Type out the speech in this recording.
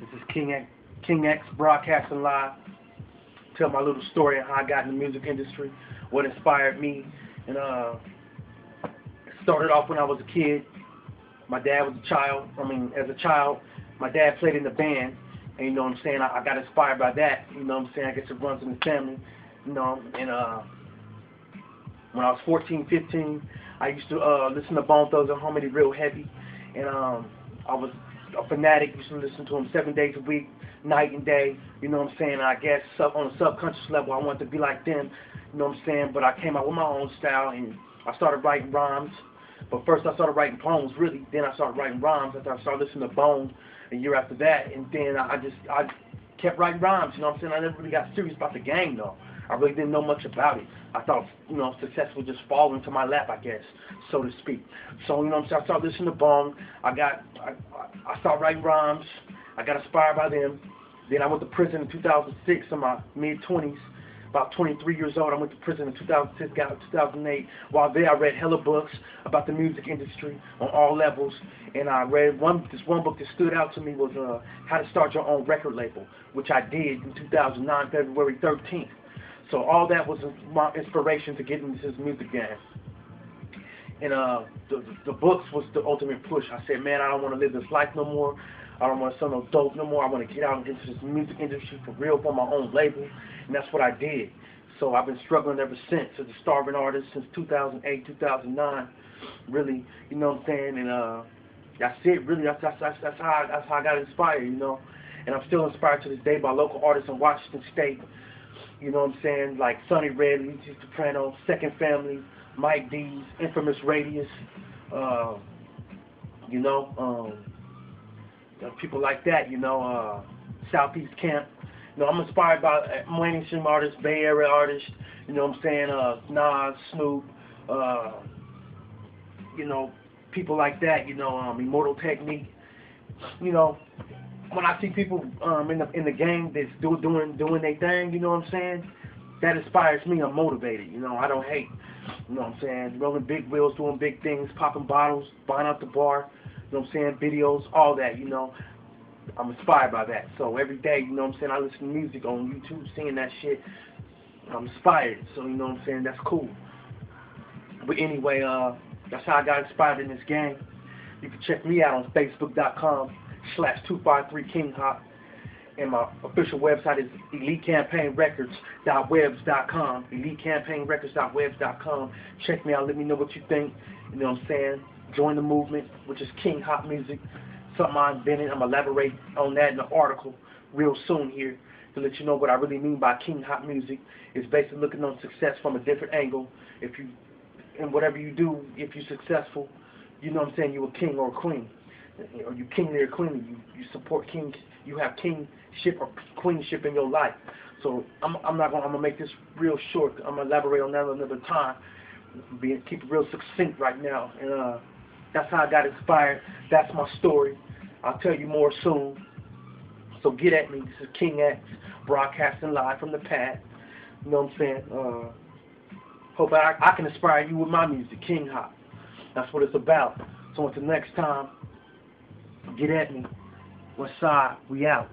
This is King X, King X broadcasting live. Tell my little story of how I got in the music industry, what inspired me, and uh, it started off when I was a kid. My dad was a child. I mean, as a child, my dad played in the band, and you know what I'm saying. I, I got inspired by that. You know what I'm saying. I guess it runs in the family. You know, and uh, when I was 14, 15, I used to uh, listen to Bone Thugs-n-Harmony real heavy, and um, I was a fanatic. Used to listen to them seven days a week, night and day. You know what I'm saying? I guess sub, on a subconscious level, I wanted to be like them. You know what I'm saying? But I came out with my own style, and I started writing rhymes. But first, I started writing poems, really. Then I started writing rhymes after I started listening to Bone a year after that, and then I just I kept writing rhymes. You know what I'm saying? I never really got serious about the game though. I really didn't know much about it. I thought, you know, success would just fall into my lap, I guess, so to speak. So, you know? I started listening to Bone. I got, I, I started writing rhymes. I got inspired by them. Then I went to prison in 2006 in my mid-20s. About 23 years old, I went to prison in 2006, got out in 2008. While there, I read hella books about the music industry on all levels. And I read one, this one book that stood out to me was uh, How to Start Your Own Record Label, which I did in 2009, February 13th. So all that was my inspiration to get into this music game. And uh, the, the books was the ultimate push. I said, man, I don't want to live this life no more. I don't want to sell no dope no more. I want to get out into this music industry for real for my own label. And that's what I did. So I've been struggling ever since as a starving artist since 2008, 2009. Really, you know what I'm saying? And uh, that's it. Really, that's, that's, that's, that's, how I, that's how I got inspired, you know. And I'm still inspired to this day by local artists in Washington State you know what I'm saying? Like Sonny Red, Luigi Soprano, Second Family, Mike D's, Infamous Radius, uh, you know, um, people like that, you know, uh, Southeast Camp. You know, I'm inspired by uh, mainstream artists, Bay Area artists, you know what I'm saying, uh, Nas, Snoop, uh, you know, people like that, you know, um, Immortal Technique, you know, when I see people um, in the in the game that's do, doing doing their thing, you know what I'm saying? That inspires me. I'm motivated. You know, I don't hate. You know what I'm saying? Rolling big wheels, doing big things, popping bottles, buying out the bar. You know what I'm saying? Videos, all that. You know, I'm inspired by that. So every day, you know what I'm saying? I listen to music on YouTube, seeing that shit. I'm inspired. So you know what I'm saying? That's cool. But anyway, uh, that's how I got inspired in this game. You can check me out on Facebook.com slash 253 King Hop. And my official website is elitecampaignrecordz.webs.com. Elitecampaignrecordz.webs.com. Check me out. Let me know what you think. You know what I'm saying? Join the movement, which is King Hop Music. Something I invented. I'm going to elaborate on that in an article real soon here to let you know what I really mean by King Hop Music. It's basically looking on success from a different angle. If you, and whatever you do, if you're successful, you know what I'm saying, you're a king or a queen know, you king there, queen. You you support king. You have kingship or queenship in your life. So I'm I'm not gonna I'm gonna make this real short. I'm gonna elaborate on that another time. Being keep it real succinct right now, and uh, that's how I got inspired. That's my story. I'll tell you more soon. So get at me. This is King X broadcasting live from the pad. You know what I'm saying? Uh, hope I, I can inspire you with my music, King Hop. That's what it's about. So until next time. Get at me. What's side? We out.